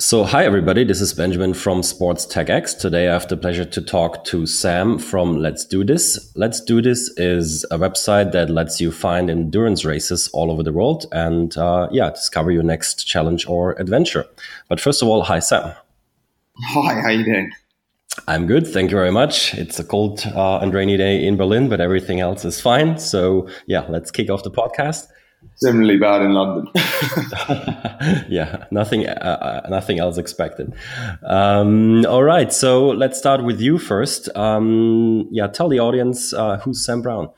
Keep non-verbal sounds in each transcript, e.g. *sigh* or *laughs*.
So, hi everybody, this is Benjamin from SportsTechX. Today I have the pleasure to talk to Sam from Let's Do This. Let's Do This is a website that lets you find endurance races all over the world and, uh, yeah, discover your next challenge or adventure. But first of all, hi Sam. Hi, how you doing? I'm good, thank you very much. It's a cold uh, and rainy day in Berlin, but everything else is fine. So, yeah, let's kick off the podcast. Similarly bad in London. *laughs* yeah, nothing, uh, uh, nothing else expected. Um, all right, so let's start with you first. Um, yeah, tell the audience uh, who's Sam Browne.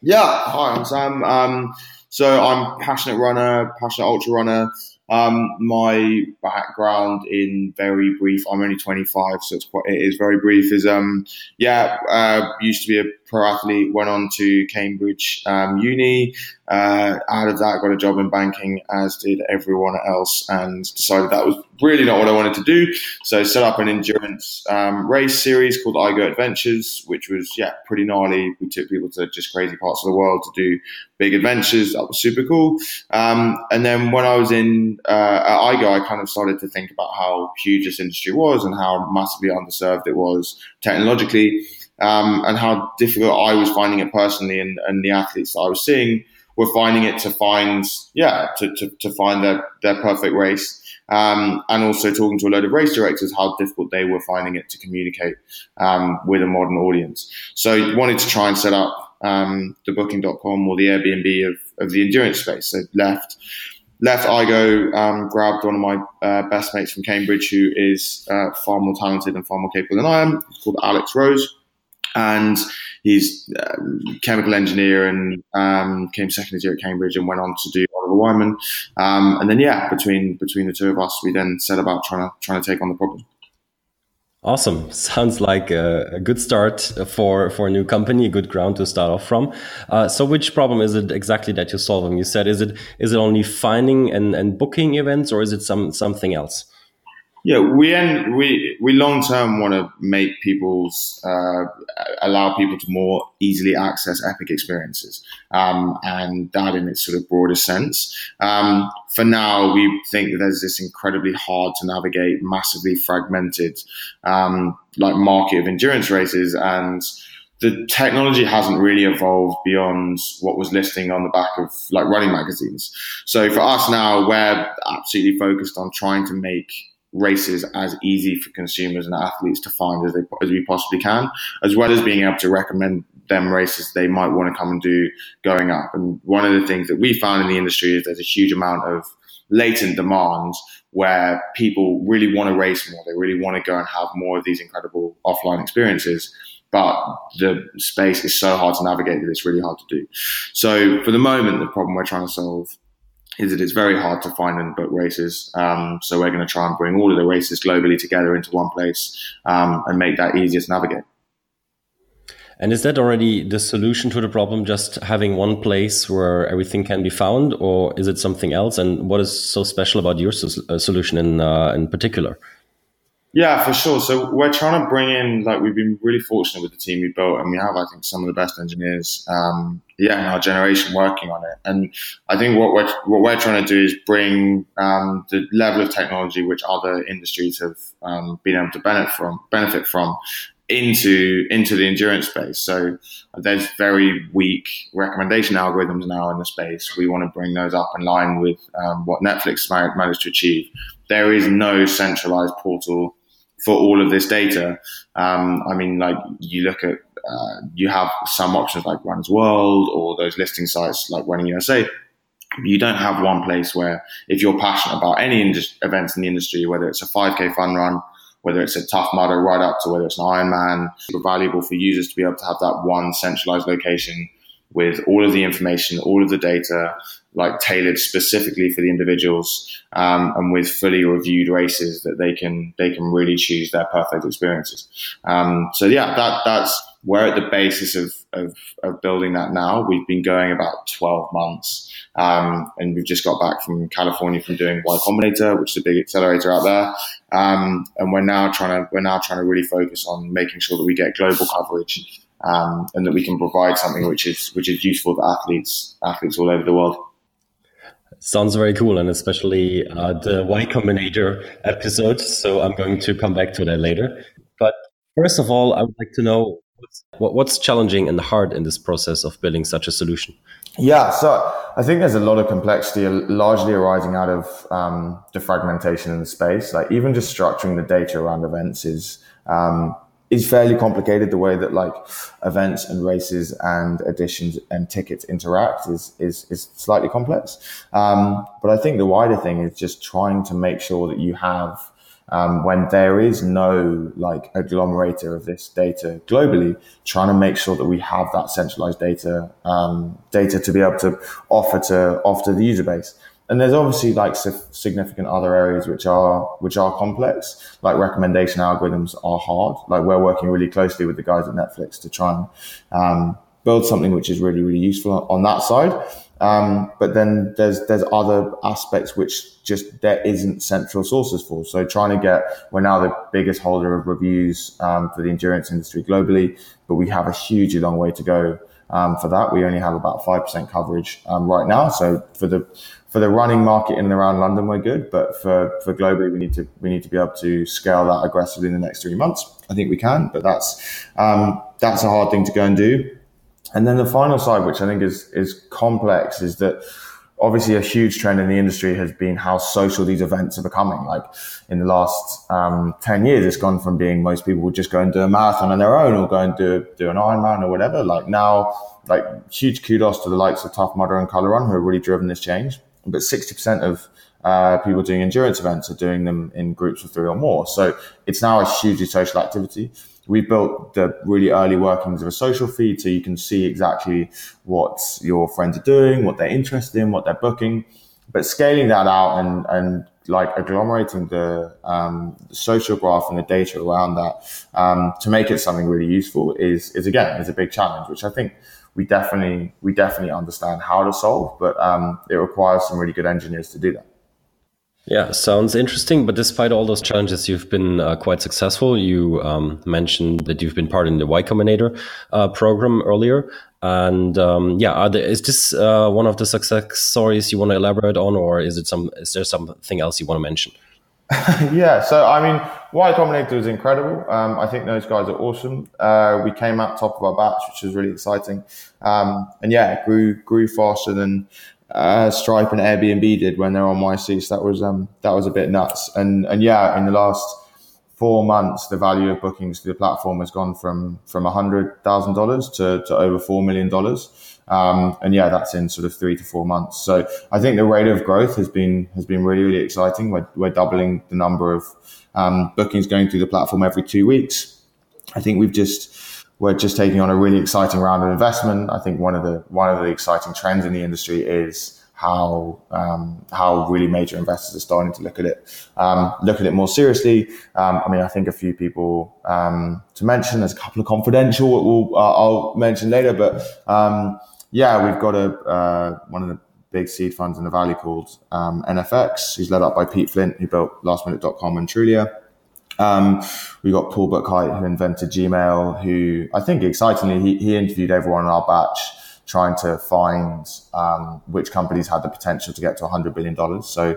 Yeah, hi, I'm Sam. Um, so I'm passionate runner, passionate ultra runner. Um, my background in very brief, I'm only 25, so it's quite, it is very brief. Is um, yeah, uh, used to be a pro athlete, went on to Cambridge um, Uni. Uh, out of that, got a job in banking, as did everyone else, and decided that was really not what I wanted to do. So set up an endurance um, race series called IGO Adventures, which was yeah pretty gnarly. We took people to just crazy parts of the world to do big adventures. That was super cool. Um, and then when I was in uh, at IGO, I kind of started to think about how huge this industry was and how massively underserved it was technologically um, and how difficult I was finding it personally, and, and the athletes that I was seeing were finding it to find, yeah, to, to, to find their, their perfect race. Um, and also talking to a load of race directors, how difficult they were finding it to communicate um, with a modern audience. So wanted to try and set up um, the booking.com or the Airbnb of, of the endurance space. So left left IGO, um, grabbed one of my uh, best mates from Cambridge, who is uh, far more talented and far more capable than I am. He's called Alex Rose and he's a um, chemical engineer and um, came second year at Cambridge and went on to do Oliver Wyman. Um, and then yeah, between between the two of us, we then set about trying to trying to take on the problem. Awesome. *laughs* Sounds like a, a, good start for, for a new company, a good ground to start off from. Uh, so which problem is it exactly that you're solving? You said, is it, is it only finding and, and booking events or is it some, something else? Yeah, we end, we we long term want to make people's uh, allow people to more easily access epic experiences, um, and that in its sort of broader sense. Um, for now, we think that there's this incredibly hard to navigate, massively fragmented, um, like market of endurance races, and the technology hasn't really evolved beyond what was listing on the back of like running magazines. So for us now, we're absolutely focused on trying to make races as easy for consumers and athletes to find as, they, as we possibly can, as well as being able to recommend them races they might want to come and do going up. And one of the things that we found in the industry is there's a huge amount of latent demand where people really want to race more. They really want to go and have more of these incredible offline experiences. But the space is so hard to navigate that it's really hard to do. So for the moment, the problem we're trying to solve is that it's very hard to find and book races. Um, so we're going to try and bring all of the races globally together into one place um, and make that easier to navigate. And is that already the solution to the problem, just having one place where everything can be found, or is it something else? And what is so special about your uh, solution in uh, in particular? Yeah, for sure. So we're trying to bring in, like, we've been really fortunate with the team we built, and we have, I think, some of the best engineers, um, yeah, in our generation working on it. And I think what we're what we're trying to do is bring um, the level of technology which other industries have um, been able to benefit from, benefit from, into into the endurance space. So there's very weak recommendation algorithms now in the space. We want to bring those up in line with um, what Netflix managed to achieve. There is no centralized portal for all of this data. Um, I mean, like you look at, uh, you have some options like Runner's World or those listing sites like Running USA. You don't have one place where, if you're passionate about any indus- events in the industry, whether it's a 5K fun run, whether it's a tough mudder right up to whether it's an Ironman, super valuable for users to be able to have that one centralized location with all of the information, all of the data, like tailored specifically for the individuals, um, and with fully reviewed races that they can they can really choose their perfect experiences. Um, so yeah, that that's we're at the basis of, of, of building that now. We've been going about twelve months, um, and we've just got back from California from doing Y Combinator, which is a big accelerator out there. Um, and we're now trying to we're now trying to really focus on making sure that we get global coverage um, and that we can provide something which is which is useful to athletes athletes all over the world. Sounds very cool, and especially uh, the Y Combinator episode. So I'm going to come back to that later. But first of all, I would like to know what's, what's challenging and hard in this process of building such a solution. Yeah, so I think there's a lot of complexity, largely arising out of um, the fragmentation in the space. Like even just structuring the data around events is um, is fairly complicated. The way that like events and races and editions and tickets interact is is is slightly complex. Um, but I think the wider thing is just trying to make sure that you have um, when there is no like agglomerator of this data globally, trying to make sure that we have that centralized data um, data to be able to offer to offer to the user base. And there's obviously like significant other areas which are which are complex, like recommendation algorithms are hard. Like we're working really closely with the guys at Netflix to try and um, build something which is really really useful on that side. Um, but then there's there's other aspects which just there isn't central sources for. So trying to get we're now the biggest holder of reviews um, for the endurance industry globally, but we have a hugely long way to go um, for that. We only have about five percent coverage um, right now. So for the for the running market in and around London, we're good. But for for globally, we need to we need to be able to scale that aggressively in the next three months. I think we can, but that's um, that's a hard thing to go and do. And then the final side, which I think is is complex, is that obviously a huge trend in the industry has been how social these events are becoming. Like in the last um, 10 years, it's gone from being most people would just go and do a marathon on their own or go and do, do an Ironman or whatever. Like now, like huge kudos to the likes of Tough Mudder and Colour Run who have really driven this change. But 60% of uh, people doing endurance events are doing them in groups of three or more. So it's now a hugely social activity we built the really early workings of a social feed so you can see exactly what your friends are doing, what they're interested in, what they're booking. But scaling that out and, and like agglomerating the, um, the social graph and the data around that um, to make it something really useful is, is again, is a big challenge, which I think we definitely, we definitely understand how to solve, but um, it requires some really good engineers to do that. Yeah, sounds interesting. But despite all those challenges, you've been uh, quite successful. You um, mentioned that you've been part in the Y Combinator uh, program earlier. And um, yeah, there, is this uh, one of the success stories you want to elaborate on, or is it some? Is there something else you want to mention? *laughs* yeah, so I mean, Y Combinator is incredible. Um, I think those guys are awesome. Uh, we came out top of our batch, which was really exciting. Um, and yeah, grew grew faster than uh, Stripe and Airbnb did when they're on YC. So that was um, that was a bit nuts. And and yeah, in the last four months, the value of bookings to the platform has gone from from hundred thousand dollars to to over four million dollars. Um, and yeah, that's in sort of three to four months. So I think the rate of growth has been has been really really exciting. We're we're doubling the number of um, bookings going through the platform every two weeks. I think we've just we're just taking on a really exciting round of investment. I think one of the one of the exciting trends in the industry is how um, how really major investors are starting to look at it um, look at it more seriously. Um, I mean, I think a few people um, to mention. There's a couple of confidential. We'll, uh, I'll mention later, but um, yeah, we've got a uh, one of the big seed funds in the valley called um, NFX, who's led up by Pete Flint, who built LastMinute.com and Trulia. Um, we got Paul Buchheit, who invented Gmail, who I think excitingly, he, he interviewed everyone in our batch trying to find um, which companies had the potential to get to $100 billion. So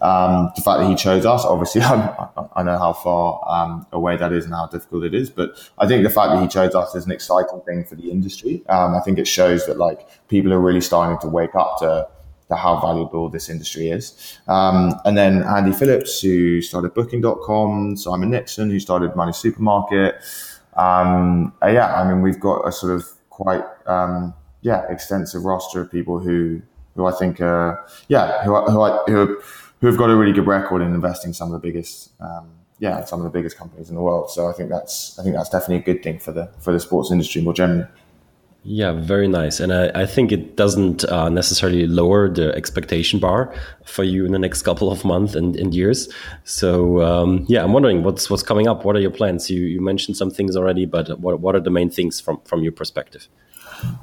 um, the fact that he chose us, obviously, *laughs* I'm, i know how far um, away that is and how difficult it is. But I think the fact that he chose us is an exciting thing for the industry. Um, I think it shows that like people are really starting to wake up to how valuable this industry is. Um, and then Andy Phillips, who started Booking.com, Simon Nixon, who started Money Supermarket. Um, uh, yeah, I mean, we've got a sort of quite, um, yeah, extensive roster of people who, who I think, uh, yeah, who, who, who, who have got a really good record in investing some of the biggest, um, yeah, some of the biggest companies in the world. So I think that's, I think that's definitely a good thing for the, for the sports industry more generally. Yeah, very nice. And I, I think it doesn't uh, necessarily lower the expectation bar for you in the next couple of months and, and years. So um, yeah, I'm wondering what's what's coming up. What are your plans? You you mentioned some things already, but what what are the main things from from your perspective?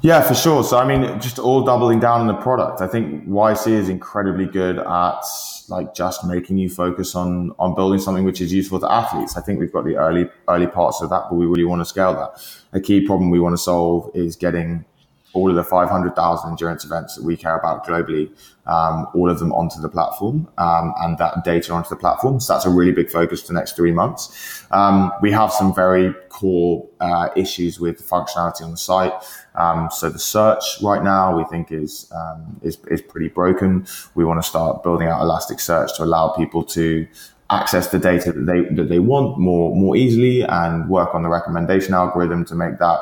Yeah, for sure. So, I mean, just all doubling down on the product. I think YC is incredibly good at like just making you focus on on building something which is useful to athletes. I think we've got the early early parts of that, but we really want to scale that. A key problem we want to solve is getting all of the 500,000 endurance events that we care about globally, um, all of them onto the platform um, and that data onto the platform. So that's a really big focus for the next three months. Um, we have some very core uh, issues with the functionality on the site. Um, so the search right now we think is, um, is is pretty broken. We want to start building out Elasticsearch to allow people to access the data that they that they want more more easily and work on the recommendation algorithm to make that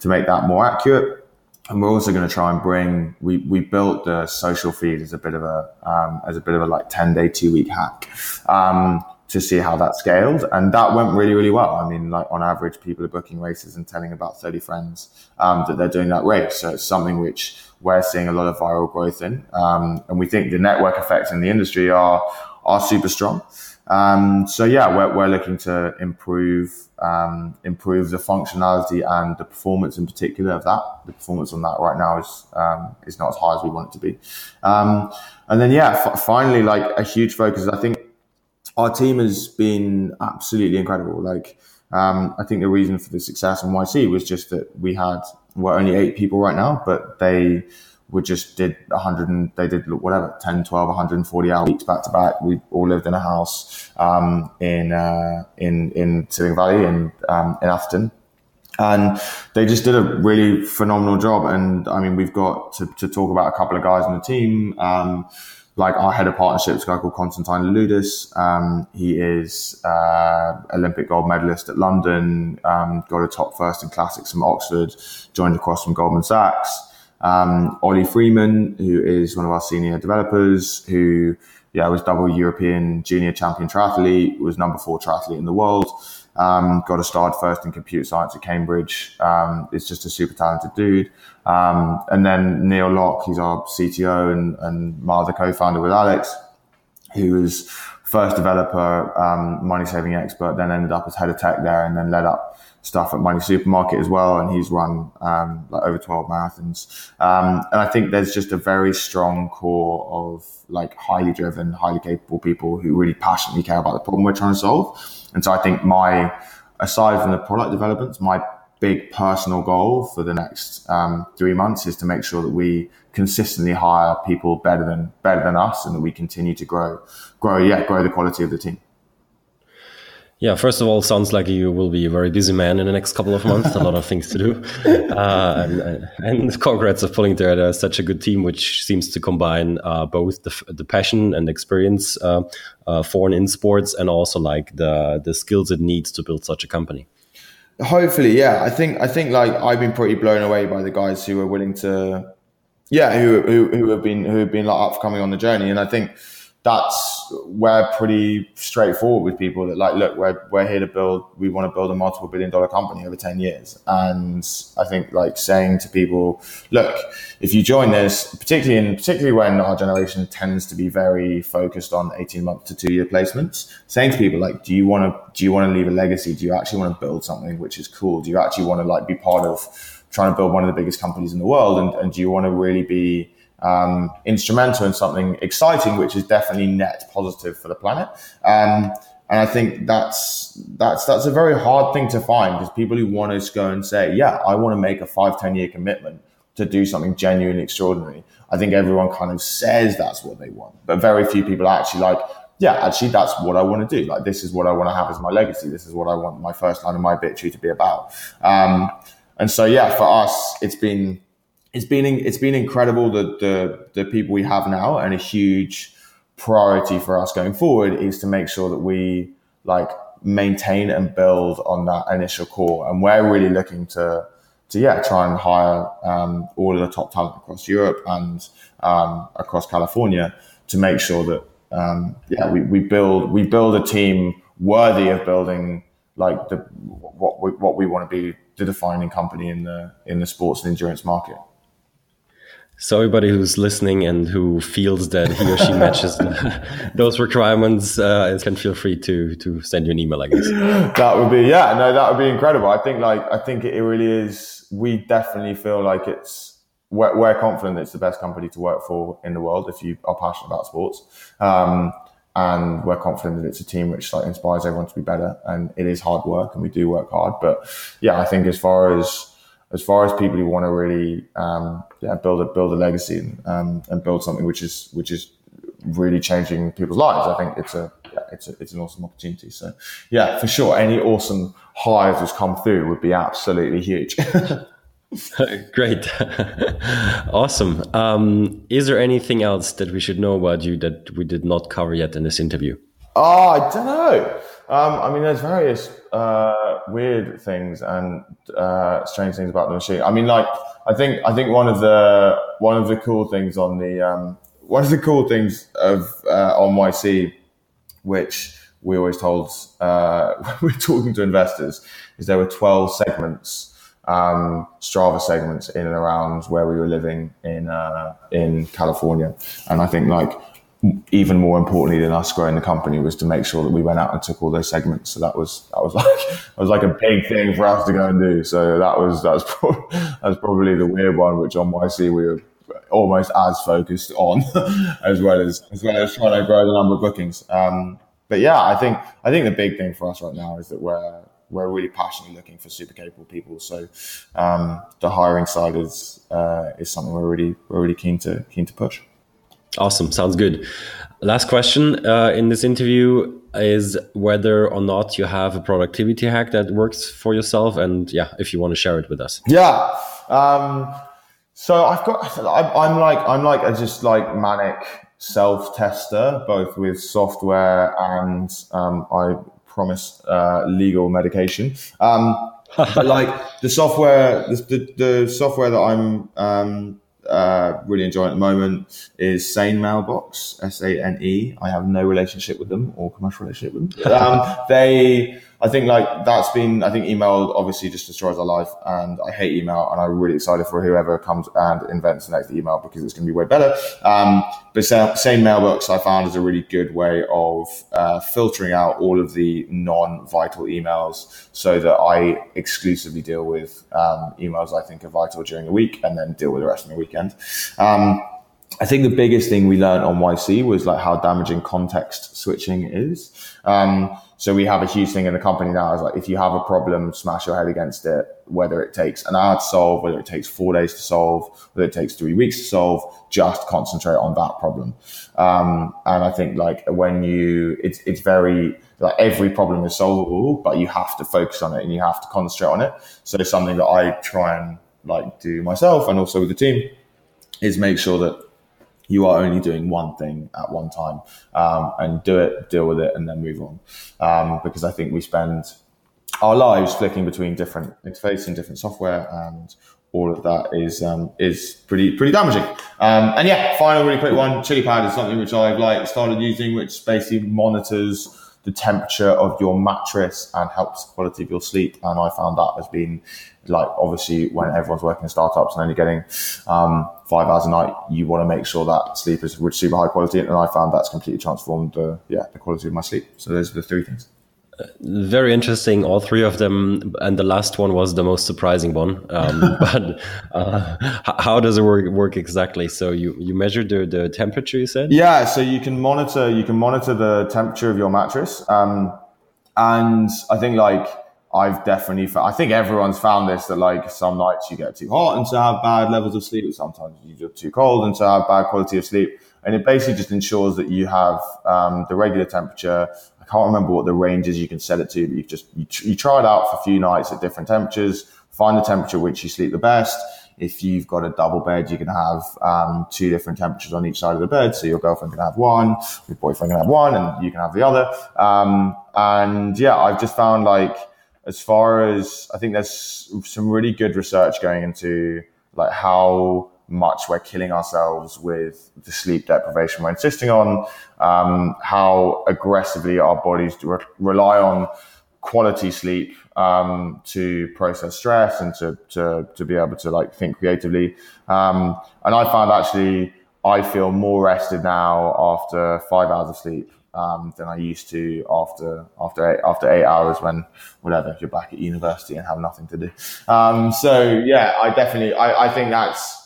to make that more accurate. And we're also going to try and bring we we built the social feed as a bit of a um, as a bit of a like ten day two week hack. Um, to see how that scaled. And that went really, really well. I mean, like on average, people are booking races and telling about 30 friends um, that they're doing that race. So it's something which we're seeing a lot of viral growth in. Um, and we think the network effects in the industry are, are super strong. Um, so yeah, we're, we're looking to improve, um, improve the functionality and the performance in particular of that. The performance on that right now is, um, is not as high as we want it to be. Um, and then yeah, f- finally, like a huge focus, I think our team has been absolutely incredible. Like, um, I think the reason for the success in YC was just that we had, we're only eight people right now, but they, we just did 100 and they did whatever 10 12 140 hour weeks back to back. We all lived in a house um, in uh, in in Silicon Valley in um, in Atherton and they just did a really phenomenal job. And I mean we've got to, to talk about a couple of guys on the team. Um, like our head of partnerships, a guy called Constantine Louloudis. Um, he is uh, Olympic gold medalist at London, um, got a top first in classics from Oxford, joined across from Goldman Sachs. Um, Ollie Freeman, who is one of our senior developers, who yeah was double European junior champion triathlete, was number four triathlete in the world. Um, got a starred first in computer science at Cambridge. Um, is just a super talented dude. Um, and then Neil Locke, he's our CTO and, and other co-founder with Alex, who was first developer, um, money saving expert, then ended up as head of tech there and then led up stuff at Money Supermarket as well, and he's run um, like over 12 marathons. Um, and I think there's just a very strong core of like highly driven, highly capable people who really passionately care about the problem we're trying to solve. And so I think my, aside from the product developments, my big personal goal for the next um, three months is to make sure that we consistently hire people better than better than us, and that we continue to grow, grow, yeah, grow the quality of the team. Yeah, first of all, sounds like you will be a very busy man in the next couple of months. a lot of things to do, *laughs* uh, and, and, *laughs* congrats of pulling together such a good team, which seems to combine uh, both the, the passion and experience uh, uh, for and in sports, and also like the the skills it needs to build such a company. Hopefully, yeah. I think I think like I've been pretty blown away by the guys who are willing to, yeah, who who, who have been who have been like upcoming on the journey, and I think that's we're pretty straightforward with people that like, look, we're, we're here to build, we want to build a multiple billion dollar company over 10 years. And I think like saying to people, look, if you join this, particularly in, particularly when our generation tends to be very focused on 18 month to two year placements, saying to people like, do you want to, do you want to leave a legacy? Do you actually want to build something which is cool? Do you actually want to like be part of trying to build one of the biggest companies in the world? And, and do you want to really be, um, instrumental in something exciting, which is definitely net positive for the planet. Um, and I think that's that's that's a very hard thing to find because people who want to go and say, yeah, I want to make a five, 10 year commitment to do something genuinely extraordinary. I think everyone kind of says that's what they want, but very few people actually like, yeah, actually that's what I want to do. Like this is what I want to have as my legacy. This is what I want my first line of my obituary to be about. Um, and so yeah, for us, it's been it's been it's been incredible that the the people we have now and a huge priority for us going forward is to make sure that we like maintain and build on that initial core and we're really looking to to yeah try and hire um, all of the top talent across Europe and um, across California to make sure that um, yeah we, we build we build a team worthy of building like the what we, what we want to be the defining company in the in the sports and endurance market. So everybody who's listening and who feels that he or she *laughs* matches *laughs* those requirements uh, can feel free to to send you an email. I guess *gasps* that would be yeah no that would be incredible. I think like I think it really is. We definitely feel like it's we're, we're confident it's the best company to work for in the world if you are passionate about sports. Um, and we're confident that it's a team which like inspires everyone to be better. And it is hard work, and we do work hard. But yeah, I think as far as as far as people who want to really um, yeah, build a build a legacy and, um, and build something which is which is really changing people's lives, I think it's a yeah, it's a, it's an awesome opportunity. So yeah, for sure, any awesome hires that's come through would be absolutely huge. *laughs* *laughs* Great. *laughs* awesome. Um, is there anything else that we should know about you that we did not cover yet in this interview? Oh, I don't know. Um, I mean, there's various uh, weird things and uh, strange things about the machine. I mean, like I think I think one of the one of the cool things on the um, one of the cool things of uh, on YC, which we always told uh, *laughs* when we're talking to investors, is there were 12 segments um, Strava segments in and around where we were living in uh, in California, and I think like even more importantly than us growing the company was to make sure that we went out and took all those segments. So that was that was *laughs* like that was like a big thing for us to go and do. So that was that was *laughs* pro- that was probably the weird one, which on YC we were almost as focused on *laughs* as well as as well as trying to grow the number of bookings. Um, but yeah, I think I think the big thing for us right now is that we're we're really passionately looking for super capable people. So um, the hiring side is uh, is something we're really we're really keen to keen to push. Awesome, sounds good. Last question uh, in this interview is whether or not you have a productivity hack that works for yourself, and yeah, if you want to share it with us. Yeah. Um, so I've got I'm like I'm like a just like manic self tester, both with software and um, I promise uh, legal medication. Um, *laughs* but like the software, the, the, the software that I'm um, uh, really enjoying at the moment is Sane Mailbox, S A N E. I have no relationship with them or commercial relationship with them. Um, they I think like that's been, I think email obviously just destroys our life and I hate email and I'm really excited for whoever comes and invents the next email because it's going to be way better. Um, but Sane Mailbox I found is a really good way of uh, filtering out all of the non-vital emails so that I exclusively deal with um, emails I think are vital during the week and then deal with the rest of the weekend. Um, I think the biggest thing we learned on YC was like how damaging context switching is. Um, so we have a huge thing in the company now is like if you have a problem, smash your head against it, whether it takes an hour to solve, whether it takes four days to solve, whether it takes three weeks to solve, just concentrate on that problem. Um, and I think like when you, it's, it's very, like every problem is solvable, but you have to focus on it and you have to concentrate on it. So something that I try and like do myself and also with the team is make sure that you are only doing one thing at one time um, and do it, deal with it, and then move on. Um, because I think we spend our lives flicking between different interfaces and different software, and all of that is um, is pretty pretty damaging. Um, and yeah, final really quick one: ChiliPad is something which I've like started using, which basically monitors the temperature of your mattress and helps the quality of your sleep. And I found that has been like obviously when everyone's working in startups and only getting um, five hours a night, you want to make sure that sleep is super high quality. And I found that's completely transformed the yeah the quality of my sleep. So those are the three things very interesting all three of them and the last one was the most surprising one. Um, *laughs* but uh, how does it work, work exactly? So you, you measure the, the temperature you said? Yeah so you can monitor you can monitor the temperature of your mattress um, and i think like i've definitely i think everyone's found this that like some nights you get too hot and to have bad levels of sleep sometimes you get too cold and to have bad quality of sleep and it basically just ensures that you have um, the regular temperature I can't remember what the range is you can set it to, but you just you, you try it out for a few nights at different temperatures, find the temperature which you sleep the best. If you've got a double bed, you can have um, two different temperatures on each side of the bed. So your girlfriend can have one, your boyfriend can have one, and you can have the other. Um, and yeah, I've just found like as far as I think there's some really good research going into like how much we're killing ourselves with the sleep deprivation we're insisting on, um, how aggressively our bodies re- rely on quality sleep um, to process stress and to, to, to be able to like think creatively. Um, and I found actually I feel more rested now after five hours of sleep um, than I used to after after eight, after eight hours when whatever you're back at university and have nothing to do. Um, so yeah, I definitely I, I think that's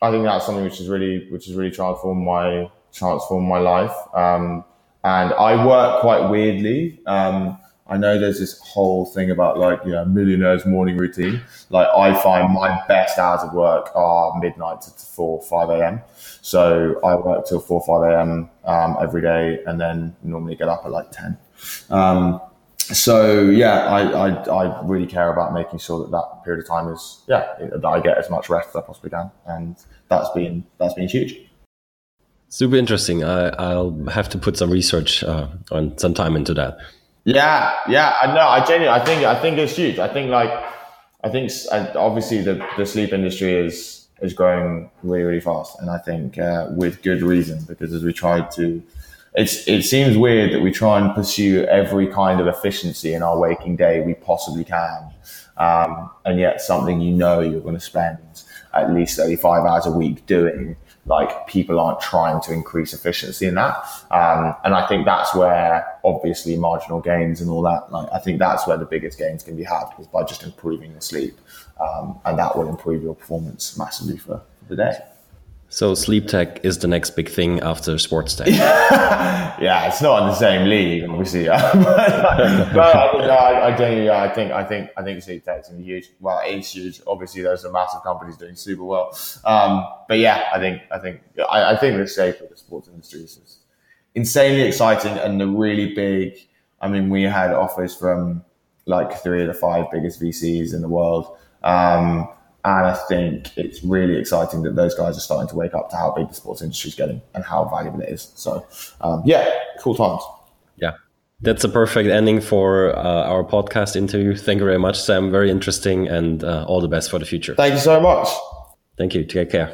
I think that's something which is really which has really transformed my transformed my life. Um, and I work quite weirdly. Um, I know there's this whole thing about like, you know, millionaires morning routine. Like I find my best hours of work are midnight to 4, 5 a.m. So I work till 4, 5 a.m. Um, every day and then normally get up at like 10. Um, so yeah, I, I, I really care about making sure that that period of time is, yeah, that I get as much rest as I possibly can. And that's been, that's been huge. Super interesting. I, will have to put some research uh, on some time into that. Yeah, yeah. I know. I genuinely, I think, I think it's huge. I think like, I think obviously the, the sleep industry is is growing really really fast, and I think uh, with good reason because as we try to, it's it seems weird that we try and pursue every kind of efficiency in our waking day we possibly can, um, and yet something you know you're going to spend at least 35 hours a week doing like people aren't trying to increase efficiency in that. Um, and I think that's where obviously marginal gains and all that, like I think that's where the biggest gains can be had is by just improving your sleep. Um, and that will improve your performance massively for, for the day. So sleep tech is the next big thing after sports tech. *laughs* yeah, it's not in the same league, obviously. *laughs* But, but I, I, I think, I think, I think sleep tech is huge. Well, it's huge. Obviously, there's some massive companies doing super well. Um, but yeah, I think, I think, I, I think the shape of the sports industry is insanely exciting and the really big. I mean, we had offers from like three of the five biggest VCs in the world. Um, and I think it's really exciting that those guys are starting to wake up to how big the sports industry is getting and how valuable it is. So, um, yeah, cool times. Yeah. That's a perfect ending for uh, our podcast interview. Thank you very much, Sam. Very interesting and uh, all the best for the future. Thank you so much. Thank you. Take care.